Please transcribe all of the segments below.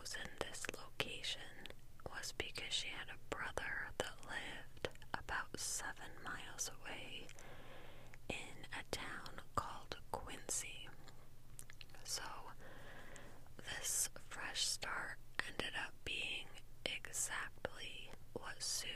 chosen this location was because she had a brother that lived about seven miles away in a town called Quincy. So, this fresh start ended up being exactly what Sue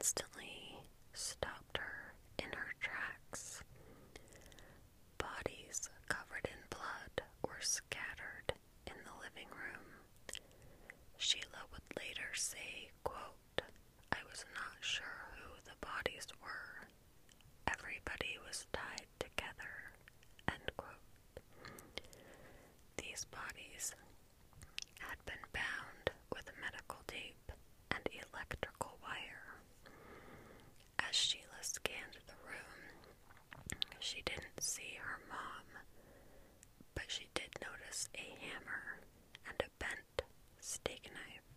instantly stopped her in her tracks. Bodies covered in blood were scattered in the living room. Sheila would later say, quote, I was not sure who the bodies were. Everybody was tied together. End quote. These bodies had been bound with medical tape and electrical wire. As Sheila scanned the room, she didn't see her mom, but she did notice a hammer and a bent steak knife.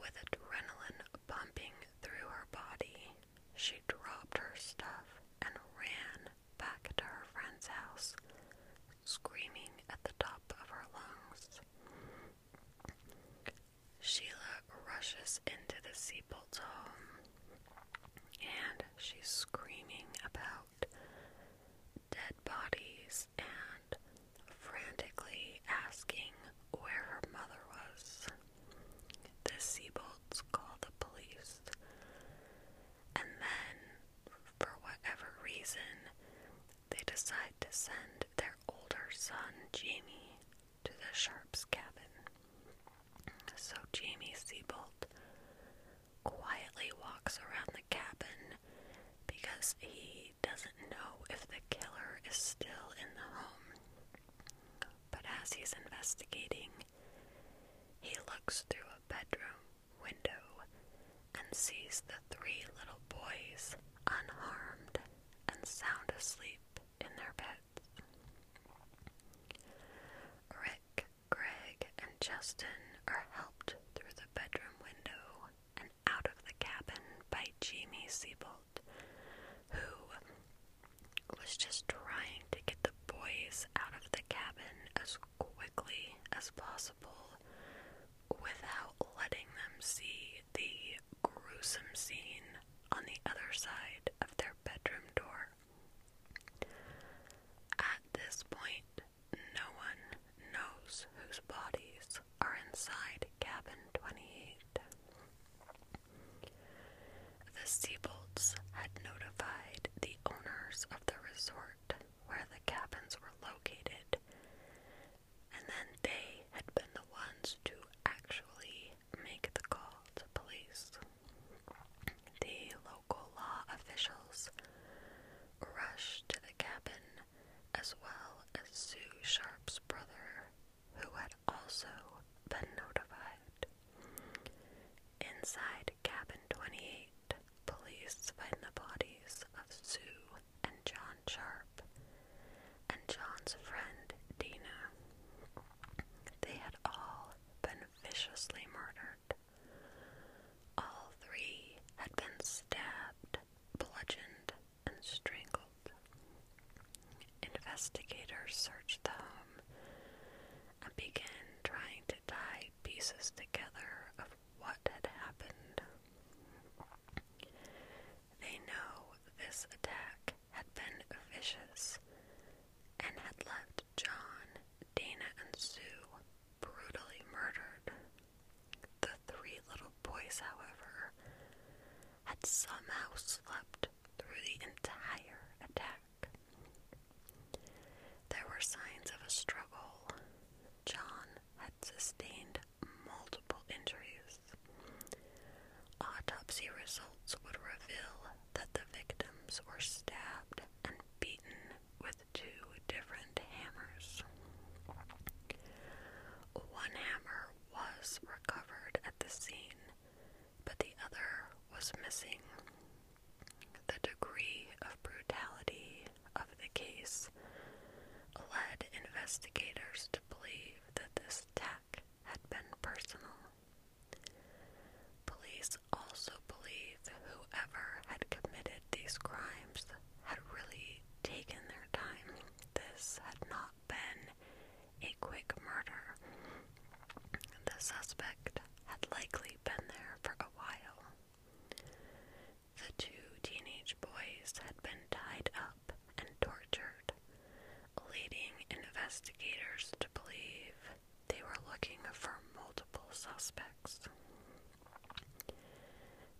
With adrenaline pumping through her body, she dropped her stuff and ran back to her friend's house, screaming at the top of her lungs. Sheila rushes into the Seabolt's home and she's screaming about dead bodies and frantically asking where her mother was. The Seabolts call the police, and then, for whatever reason, they decide to send their older son, Jamie, to the Sharps cabin. So Jamie Seabolt quietly walks around the cabin because he doesn't know if the killer is still in the home. But as he's investigating, he looks through a bedroom window and sees the three little boys unharmed sound asleep in their beds. Rick, Greg, and Justin are helped through the bedroom window and out of the cabin by Jamie Seabolt, who was just trying to get the boys out of the cabin as quickly as possible without letting them see the gruesome scene on the other side of their bedroom door. At this point, no one knows whose bodies are inside cabin 28. The had notified the owners of the resort where the cabins were located, and then they had been the ones to actually make the call to police. The local law officials rushed to the cabin as well as Sue Sharp's brother, who had also been notified. Inside cabin 28, police find the bodies of Sue and John Sharp and John's friend Dana. They had all been viciously murdered. All three had been stabbed, bludgeoned, and strangled. Investigators searched the home and began trying to tie pieces together of what had happened. They know this attack had been vicious and had left John, Dana, and Sue brutally murdered. The three little boys, however, had somehow slept through the entire attack. There were signs of a struggle. John had sustained multiple injuries. Autopsy results would reveal that the victims were stabbed and beaten with two different hammers. One hammer was recovered at the scene, but the other was missing. The degree of brutality of the case led investigators to believe that this attack had been personal. suspect had likely been there for a while. The two teenage boys had been tied up and tortured, leading investigators to believe they were looking for multiple suspects.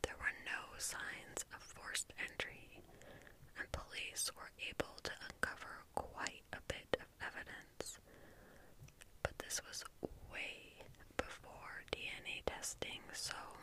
There were no signs of forced entry, and police were able so.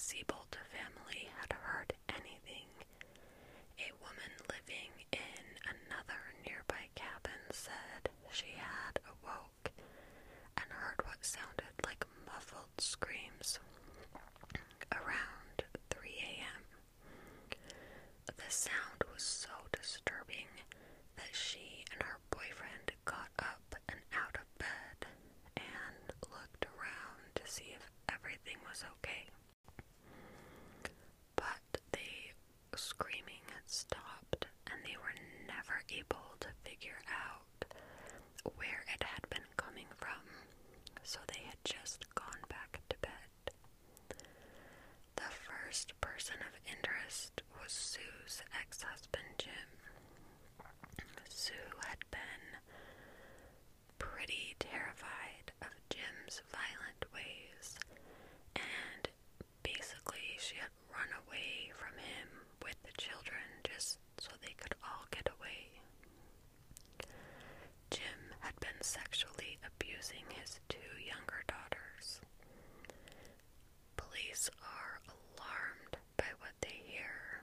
Seabolt family had heard anything. A woman living in another nearby cabin said she had awoke and heard what sounded like muffled screams around 3 a.m. The sound was so disturbing that she and her boyfriend got up and out of bed and looked around to see if everything was okay. so they had just gone back to bed. The first person of interest was Sue's ex husband, Are alarmed by what they hear,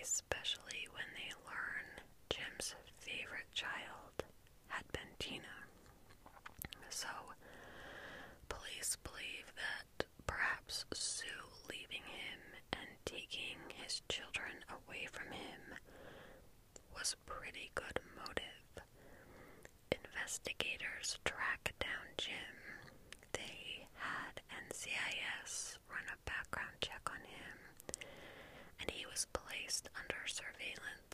especially when they learn Jim's favorite child had been Tina. So, police believe that perhaps Sue leaving him and taking his children away from him was pretty good motive. Investigators track down Jim. They had NCIS placed under surveillance.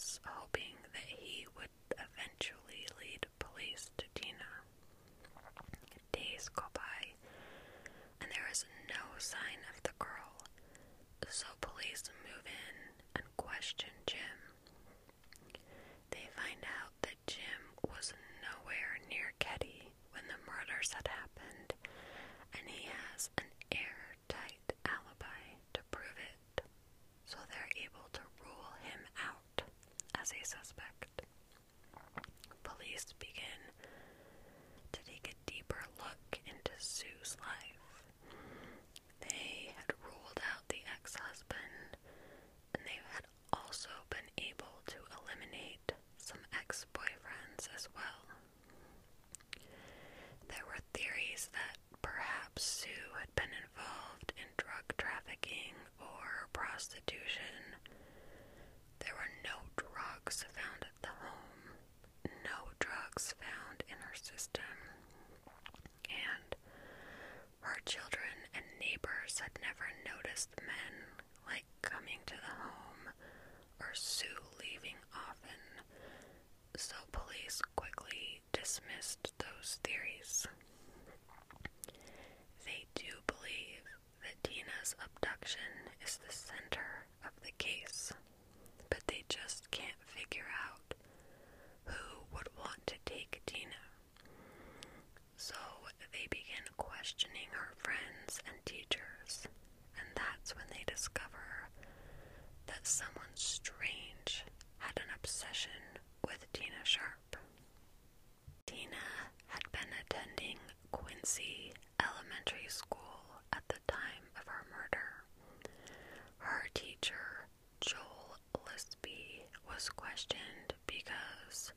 Neighbors had never noticed men like coming to the home or Sue leaving often, so police quickly dismissed those theories. They do believe that Tina's abduction is the center of the case, but they just can't figure out who would want to take Tina. So they begin questioning her friends and teachers, and that's when they discover that someone strange had an obsession with Tina Sharp. Tina had been attending Quincy Elementary School at the time of her murder. Her teacher, Joel Lisby, was questioned because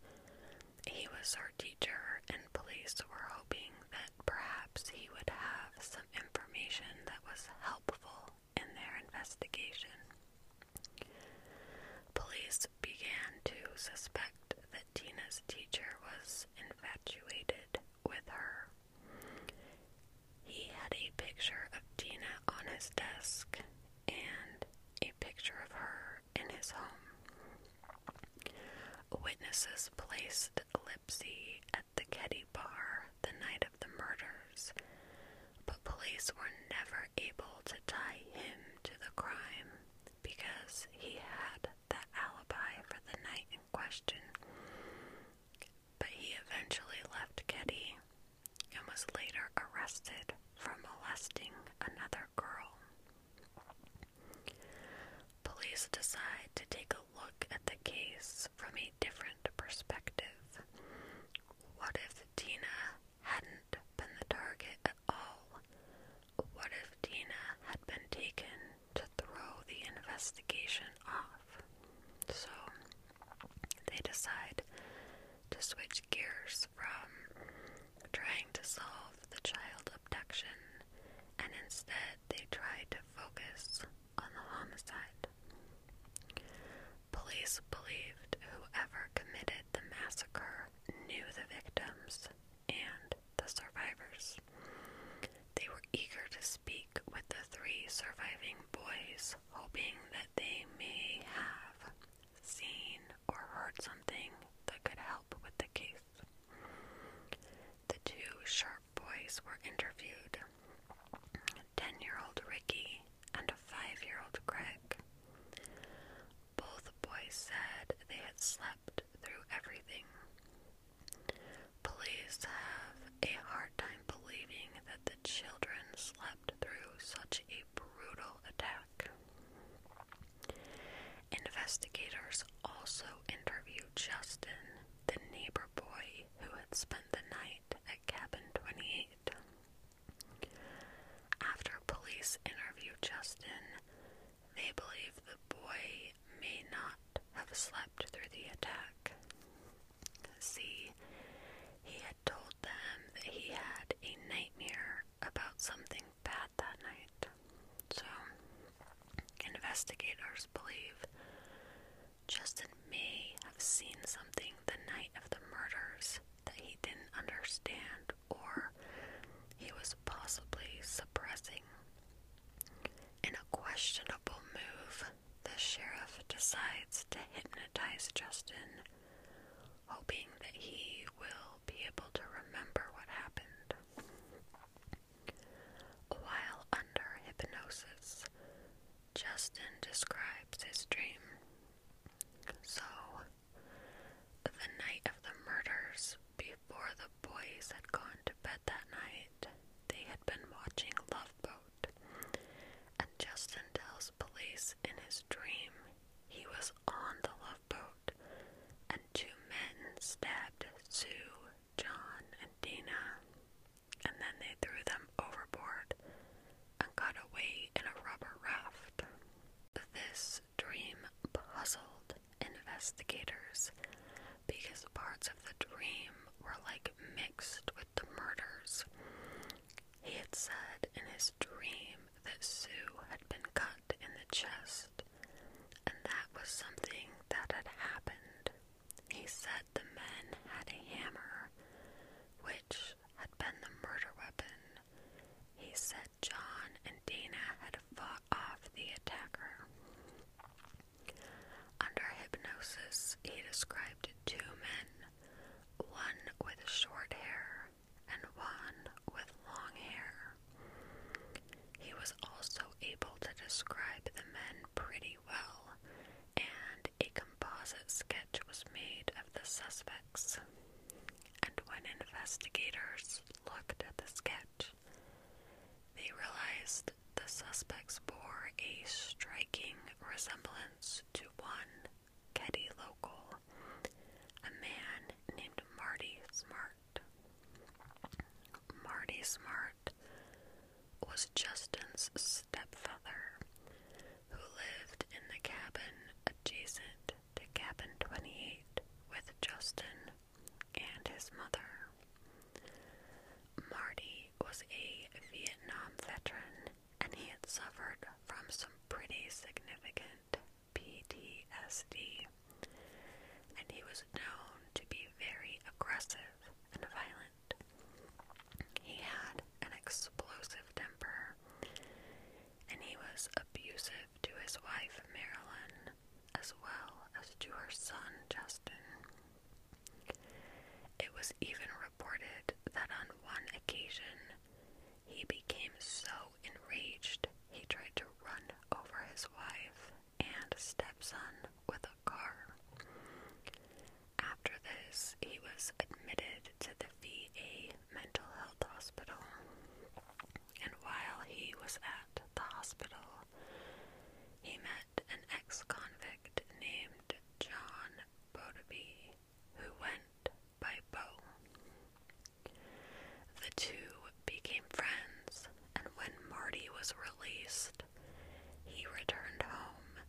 he was her teacher, and police were hoping that perhaps he would have some information that was helpful in their investigation. Police began to suspect that Tina's teacher was infatuated with her. He had a picture of Tina on his desk and a picture of her in his home. Witnesses placed Lipsy at the Keddie Bar the night of the murders, but police were never able to tie him to the crime because he had that alibi for the night in question. But he eventually left Keddie and was later arrested for molesting another girl. Decide to take a look at the case from a different perspective. What if Tina hadn't been the target at all? What if Tina had been taken to throw the investigation off? So they decide to switch gears from trying to solve the child abduction and instead they try to focus on the homicide. Police believed whoever committed the massacre knew the victims and the survivors. They were eager to speak with the three surviving boys, hoping that they may have seen or heard something that could help with the case. The two sharp boys were interviewed 10 year old Ricky and a 5 year old Greg. Both boys said they had slept through everything. Police have a hard time believing that the children slept through such a brutal attack. Investigators also interviewed Justin, the neighbor boy who had spent the night at Cabin 28. After police interviewed Justin, they believe the boy may not have slept through the attack. See, he had told them that he had a nightmare about something bad that night. So, investigators believe Justin may have seen something the night of the murders that he didn't understand or he was possibly suppressing. In a questionable move, the sheriff decides to hypnotize Justin, hoping that he will be able to remember what happened. While under hypnosis, Justin describes investigators because parts of the dream were like mixed with the murders. He had said in his dream described two men, one with short hair and one with long hair. He was also able to describe the men pretty well, and a composite sketch was made of the suspects. And when investigators looked at the sketch, they realized the suspects bore a striking resemblance Smartt was Justin's stepfather, who lived in the cabin adjacent to cabin 28 with Justin and his mother. Marty was a Vietnam veteran and he had suffered from some pretty significant PTSD, and he was known to be very aggressive and violent. He had an explosive temper, and he was abusive to his wife Marilyn as well as to her son Justin. It was even reported that on one occasion he became so enraged he tried to run over his wife and stepson with a car. After this, he was admitted to the VA mental health hospital. And while he was at the hospital, he met an ex convict named John Boubede, who went by Bo. The two became friends, and when Marty was released, he returned home,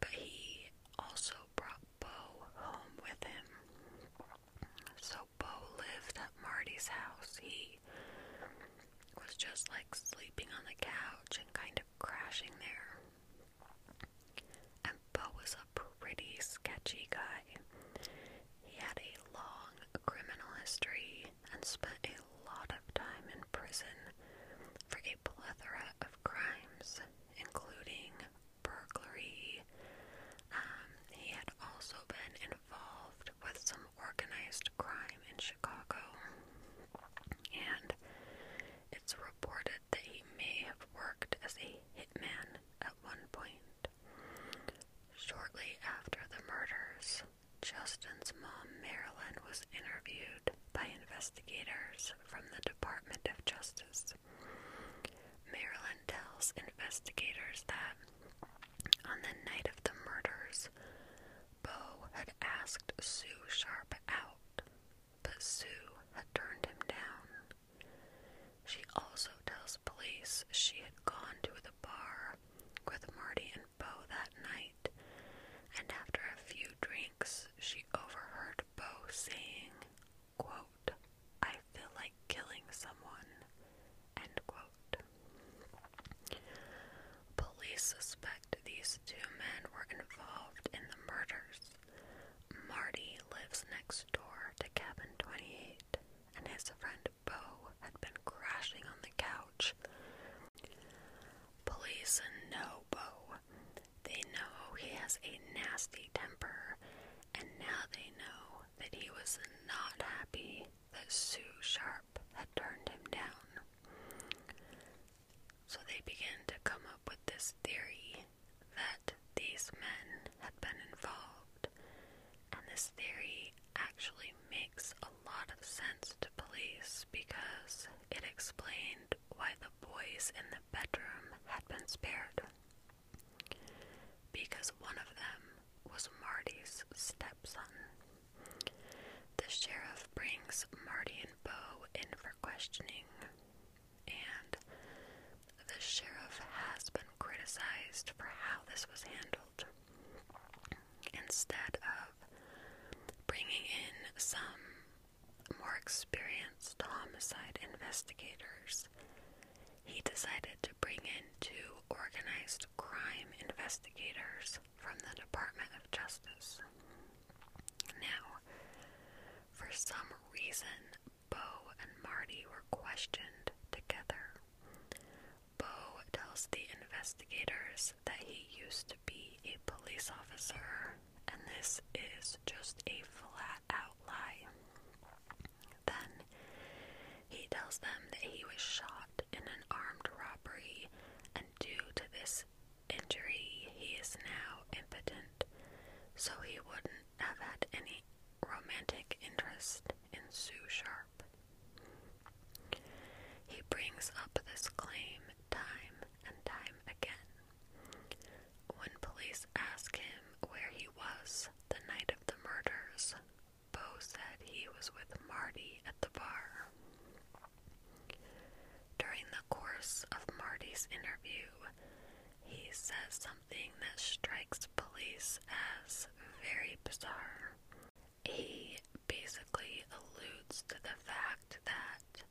but he also brought Bo home with him. So Bo lived house. He was just like sleeping on the couch and kind of crashing there. And Bo was a pretty sketchy guy. He had a long criminal history and spent a lot of time in prison for a plethora of crimes, including burglary. Um, he had also been involved with some organized crime in Chicago. And it's reported that he may have worked as a hitman at one point. Shortly after the murders, Justin's mom, Marilyn, was interviewed by investigators from the Department of Justice. Marilyn tells investigators that on the night of the murders, Bo had asked Sue Sharp out, but Sue had turned him down. She also tells police she had gone to the bar with Marty and Bo that night, and after a few drinks, she overheard Bo saying, quote, I feel like killing someone, end quote. Police suspect these two men were involved in the murders. Marty lives next door to cabin 28, and his friend Bo had been crashing on the couch. Police know Bo. They know he has a nasty temper, and now they know that he was not happy that Sue Sharp had turned him down. So they began to come up with this theory that these men had been involved, and this theory actually makes a lot of sense police because it explained why the boys in the bedroom had been spared. Because one of them was Marty's stepson. The sheriff brings Marty and Bo in for questioning, and the sheriff has been criticized for how this was handled. Instead of bringing in some experienced homicide investigators, he decided to bring in two organized crime investigators from the Department of Justice. Now, for some reason, Bo and Marty were questioned together. Bo tells the investigators that he used to be a police officer, and this is just a flat out lie. Then he tells them that he was shot in an armed robbery, and due to this injury, he is now impotent, so he wouldn't have had any romantic interest in Sue Sharp. was with Marty at the bar. During the course of Marty's interview, he says something that strikes police as very bizarre. He basically alludes to the fact that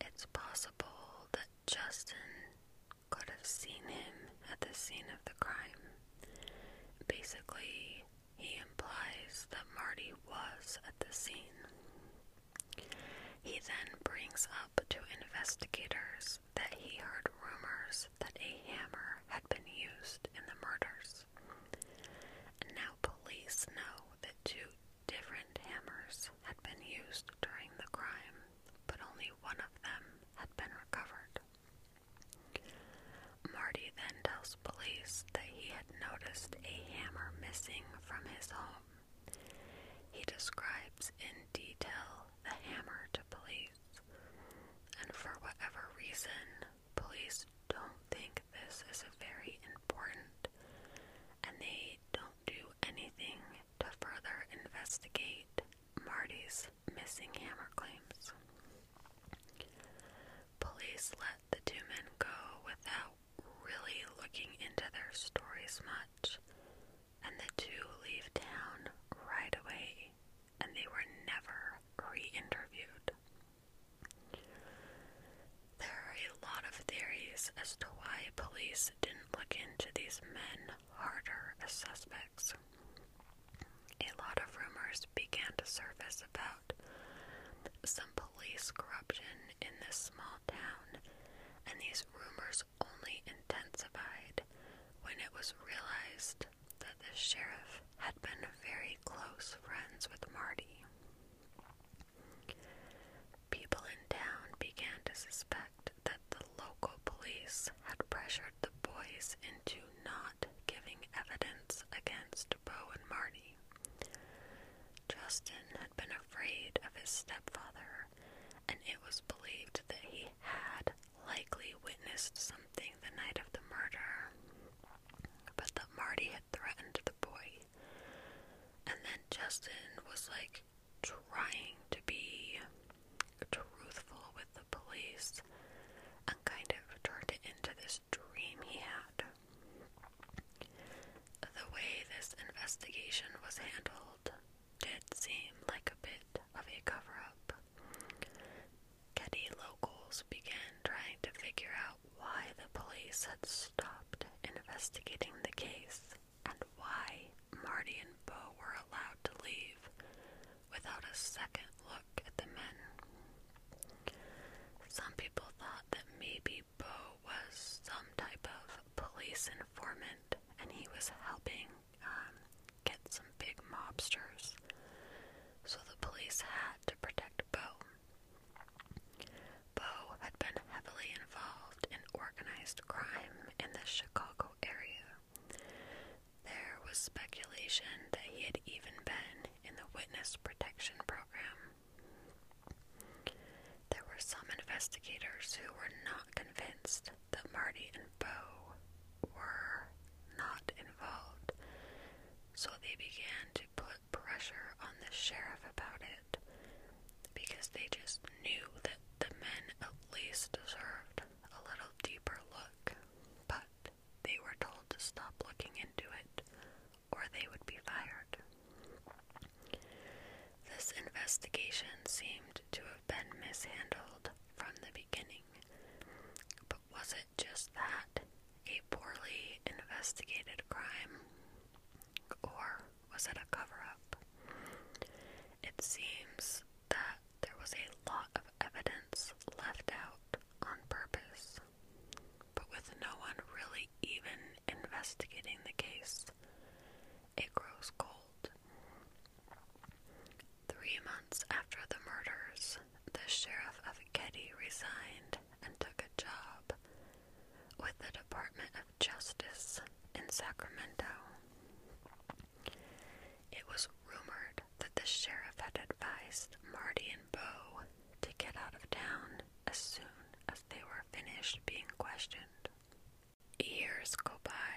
it's possible that Justin could have seen him at the scene of the crime. Basically, he implies that Marty was at the scene. He then brings up to investigators that he heard rumors that a hammer had been used in the murders. now police know that two different hammers had been used during the crime, but only one of them had been recovered. Marty then tells police that he had noticed a hammer missing from his home. He describes in detail the hammer to police, and for whatever reason, police don't think this is very important, and they don't do anything to further investigate Missing hammer claims. Police let the two men go without really looking into their stories much, and the two leave town right away, and they were never re interviewed. There are a lot of theories as to why police didn't look into these men harder as suspects. A lot of rumors began to surface about some police corruption in this small town, and these rumors only intensified when it was realized that the sheriff had been very close friends with Marty. People in town began to suspect that the local police had pressured the boys into not giving evidence against Bo. Justin had been afraid of his stepfather, and it was believed that he had likely witnessed something the night of the murder, but that Marty had threatened the boy. And then Justin was like trying to be truthful with the police and kind of turned it into this dream he had. The way this investigation was handled did seem like a bit of a cover up. Keddie locals began trying to figure out why the police had stopped investigating the case and why Marty and Bo were allowed to leave without a second look at the men. Some people thought that maybe Bo was some type of police informant and he was helping um, get some big mobsters. So the police had to protect Bo. Bo had been heavily involved in organized crime in the Chicago area. There was speculation that he had even been in the witness protection program. There were some investigators who were not convinced that Marty and Bo were not involved, so they began to put pressure on the sheriff about it because they just knew that the men at least deserved a little deeper look, but they were told to stop looking into it or they would be fired. This investigation seemed to have been mishandled from the beginning, but was it just that? A poorly investigated crime? Or was it a cover up? It seems that there was a lot of evidence left out on purpose, but with no one really even investigating the case, it grows cold. Three months after the murders, the sheriff of Keddie resigned and took a job with the Department of Justice in Sacramento. It was rumored that the sheriff had advised Marty and Bo to get out of town as soon as they were finished being questioned. Years go by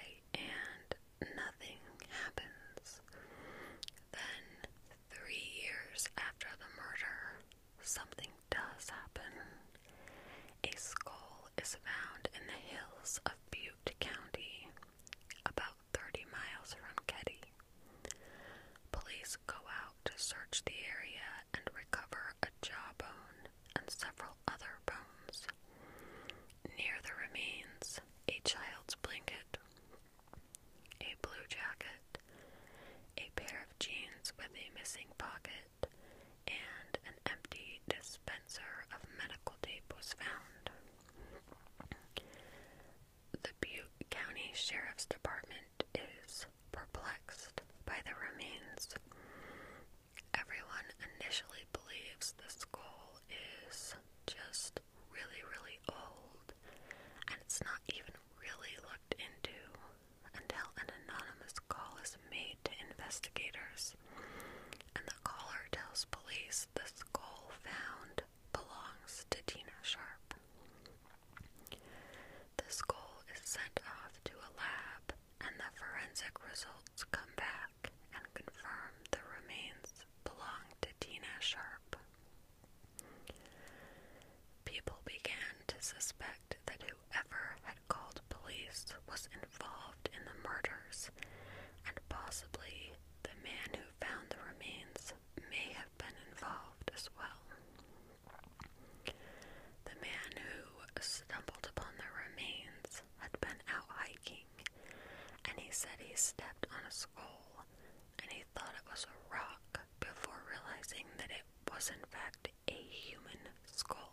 was in fact a human skull.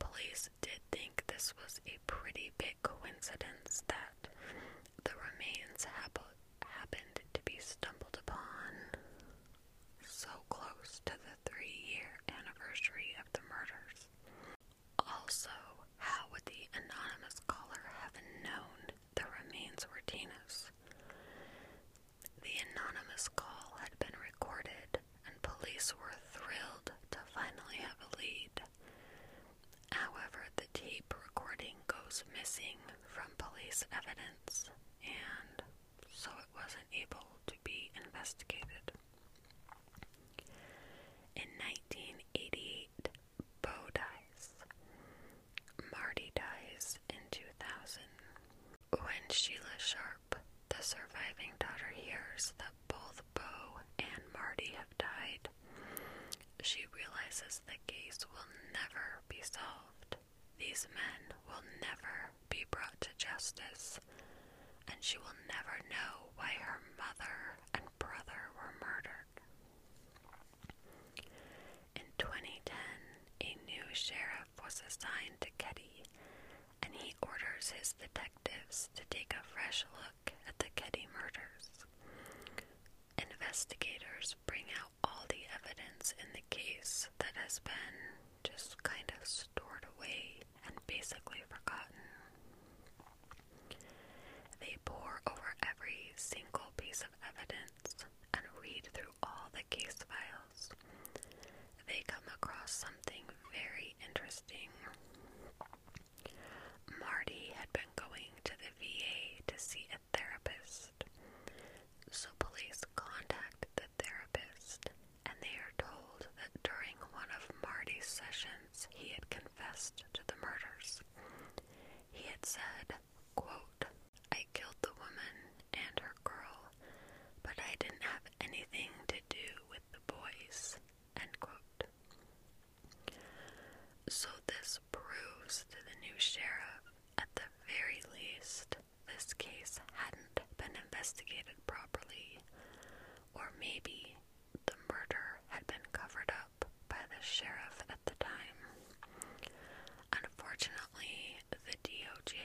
Police did think this was a pretty big coincidence that the remains hap- happened to be stumbled upon so close to the three year anniversary of the murders. Also, how would the anonymous caller have known the remains were Tina's? The anonymous call had been recorded, and police were thrilled to finally have a lead. However, the tape missing from police evidence, and so it wasn't able to be investigated. In 1988, Bo dies. Marty dies in 2000. When Sheila Sharp, the surviving daughter, hears that both Bo and Marty have died, she realizes the case will never be solved. These men will never be brought to justice, and she will never know why her mother and brother were murdered. In 2010, a new sheriff was assigned to Keddie, and he orders his detectives to take a fresh look at the Keddie murders. Investigators bring out all the evidence in the case that has been just kind of stored away and basically forgotten. They pore over every single piece of evidence and read through all the case files. They come across something very interesting. Marty had been going to the VA to see a therapist. So police contact the therapist and they are told that during one of Marty's sessions he had confessed to the murders. He had said, quote, I killed the woman and her girl, but I didn't have anything to do with the boys, end quote. So this proves to the new sheriff, at the very least, this case hadn't been investigated properly, or maybe the murder had been covered up by the sheriff at the time. Unfortunately, the DOJ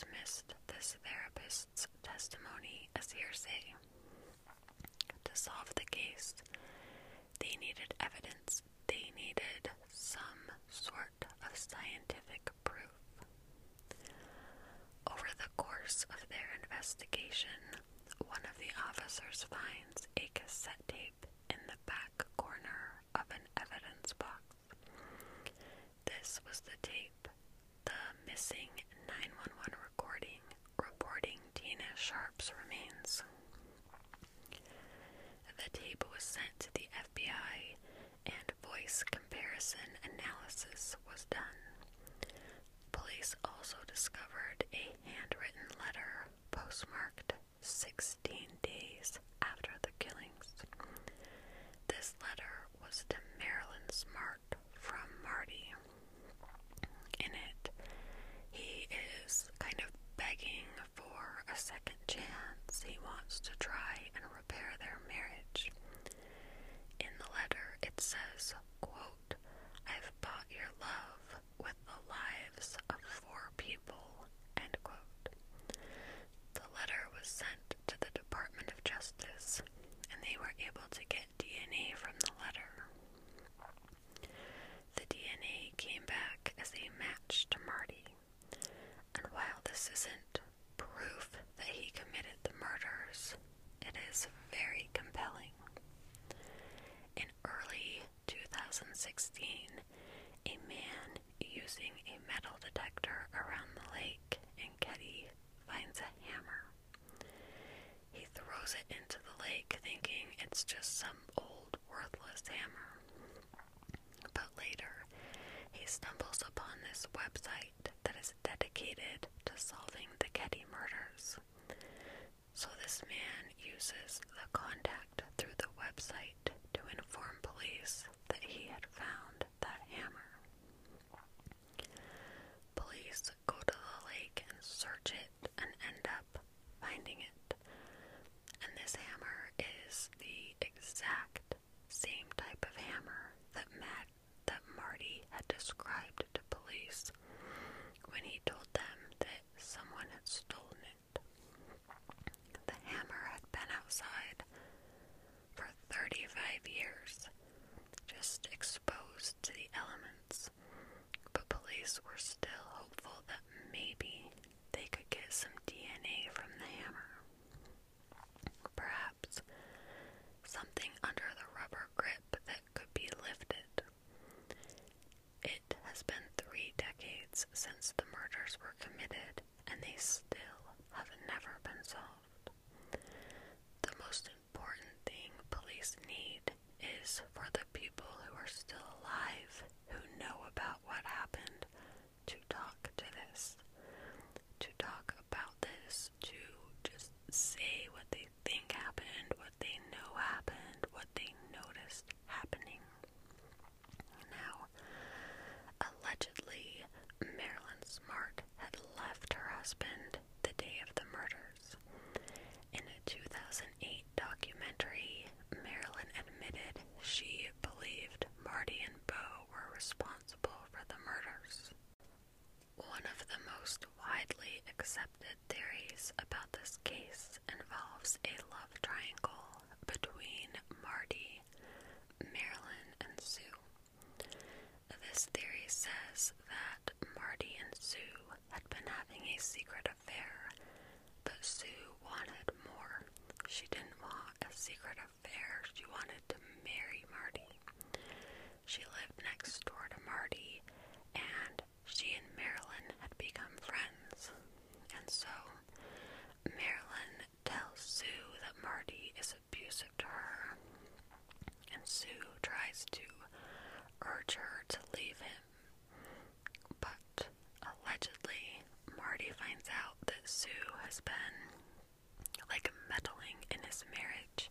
dismissed this therapist's testimony as hearsay. To solve the case, they needed evidence, they needed some sort of scientific proof. Over the course of their investigation, one of the officers finds a cassette tape in the back corner of an evidence box. This was the tape, the missing Sharp's remains. The tape was sent to the FBI and voice comparison analysis was done. Police also discovered a handwritten letter postmarked 16 days after the killings. This letter was to Marilyn Smartt from Marty. In it, he is kind of begging for a second chance. He wants to try and repair their marriage. In the letter, it says, quote, I've bought your love with the lives of four people, end quote. The letter was sent to the Department of Justice, and they were able to get DNA from the letter. The DNA came back as a match to Marty, and while this isn't proof that he committed the murders, it is very compelling. In early 2016, a man using a metal detector around the lake in Keddie finds a hammer. He throws it into the lake thinking it's just some old worthless hammer. But later, he stumbles upon this website that is dedicated to solving the Keddie murders. So this man uses the contact through the website to inform police he had found that hammer. Police go to the lake and search it and end up finding it. And this hammer is the exact same type of hammer that Matt that Marty had described to police when he told them that someone had stolen it. The hammer had been outside for 35 years, just to the elements, but police were still hopeful that maybe they could get some DNA from the hammer. Perhaps something under the rubber grip that could be lifted. It has been three decades since the murders were committed, and they still have never been solved. The most important thing police need is for the people who are still alive, who know about what happened, to talk to this, to talk about this, to just say what they think happened, what they know happened, what they noticed happening. Now, allegedly, Marilyn Smartt had left her husband the day of the murders. In a 2008 documentary, Marilyn admitted she believed Marty and Bo were responsible for the murders. One of the most widely accepted theories about this case involves a love triangle between Marty, Marilyn, and Sue. This theory says that Marty and Sue had been having a secret affair, but Sue wanted more. She didn't want a secret affair, she wanted to marry Marty. She lived next door to Marty, and she and Marilyn had become friends. And so, Marilyn tells Sue that Marty is abusive to her, and Sue tries to urge her to leave him. But allegedly, Marty finds out that Sue has been like meddling in his marriage.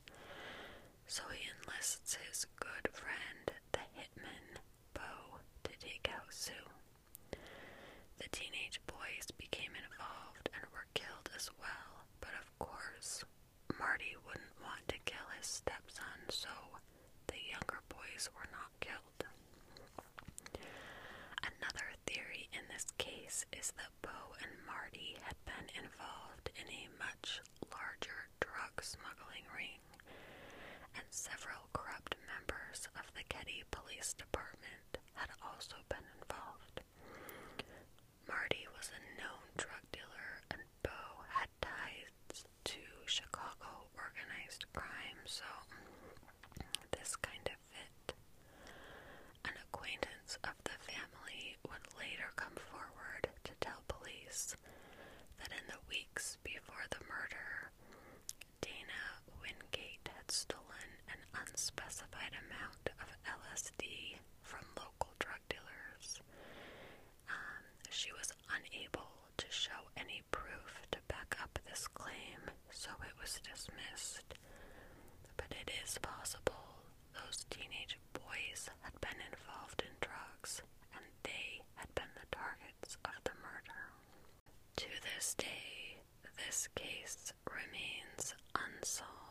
So he enlists his good friend, the hitman, Bo, to take out Sue. The teenage boys became involved killed as well, but of course, Marty wouldn't want to kill his stepson, so the younger boys were not killed. Another theory in this case is that Bo and Marty had been involved in a much larger drug smuggling ring, and several corrupt members of the Keddie Police Department had also been involved. Marty was a known drug dealer, and Bo had ties to Chicago organized crime, so this kind of fit. An acquaintance of the family would later come forward to tell police that in the weeks before the murder, Dana Wingate had stolen an unspecified amount of LSD from local drug dealers. is possible those teenage boys had been involved in drugs and they had been the targets of the murder. To this day, this case remains unsolved.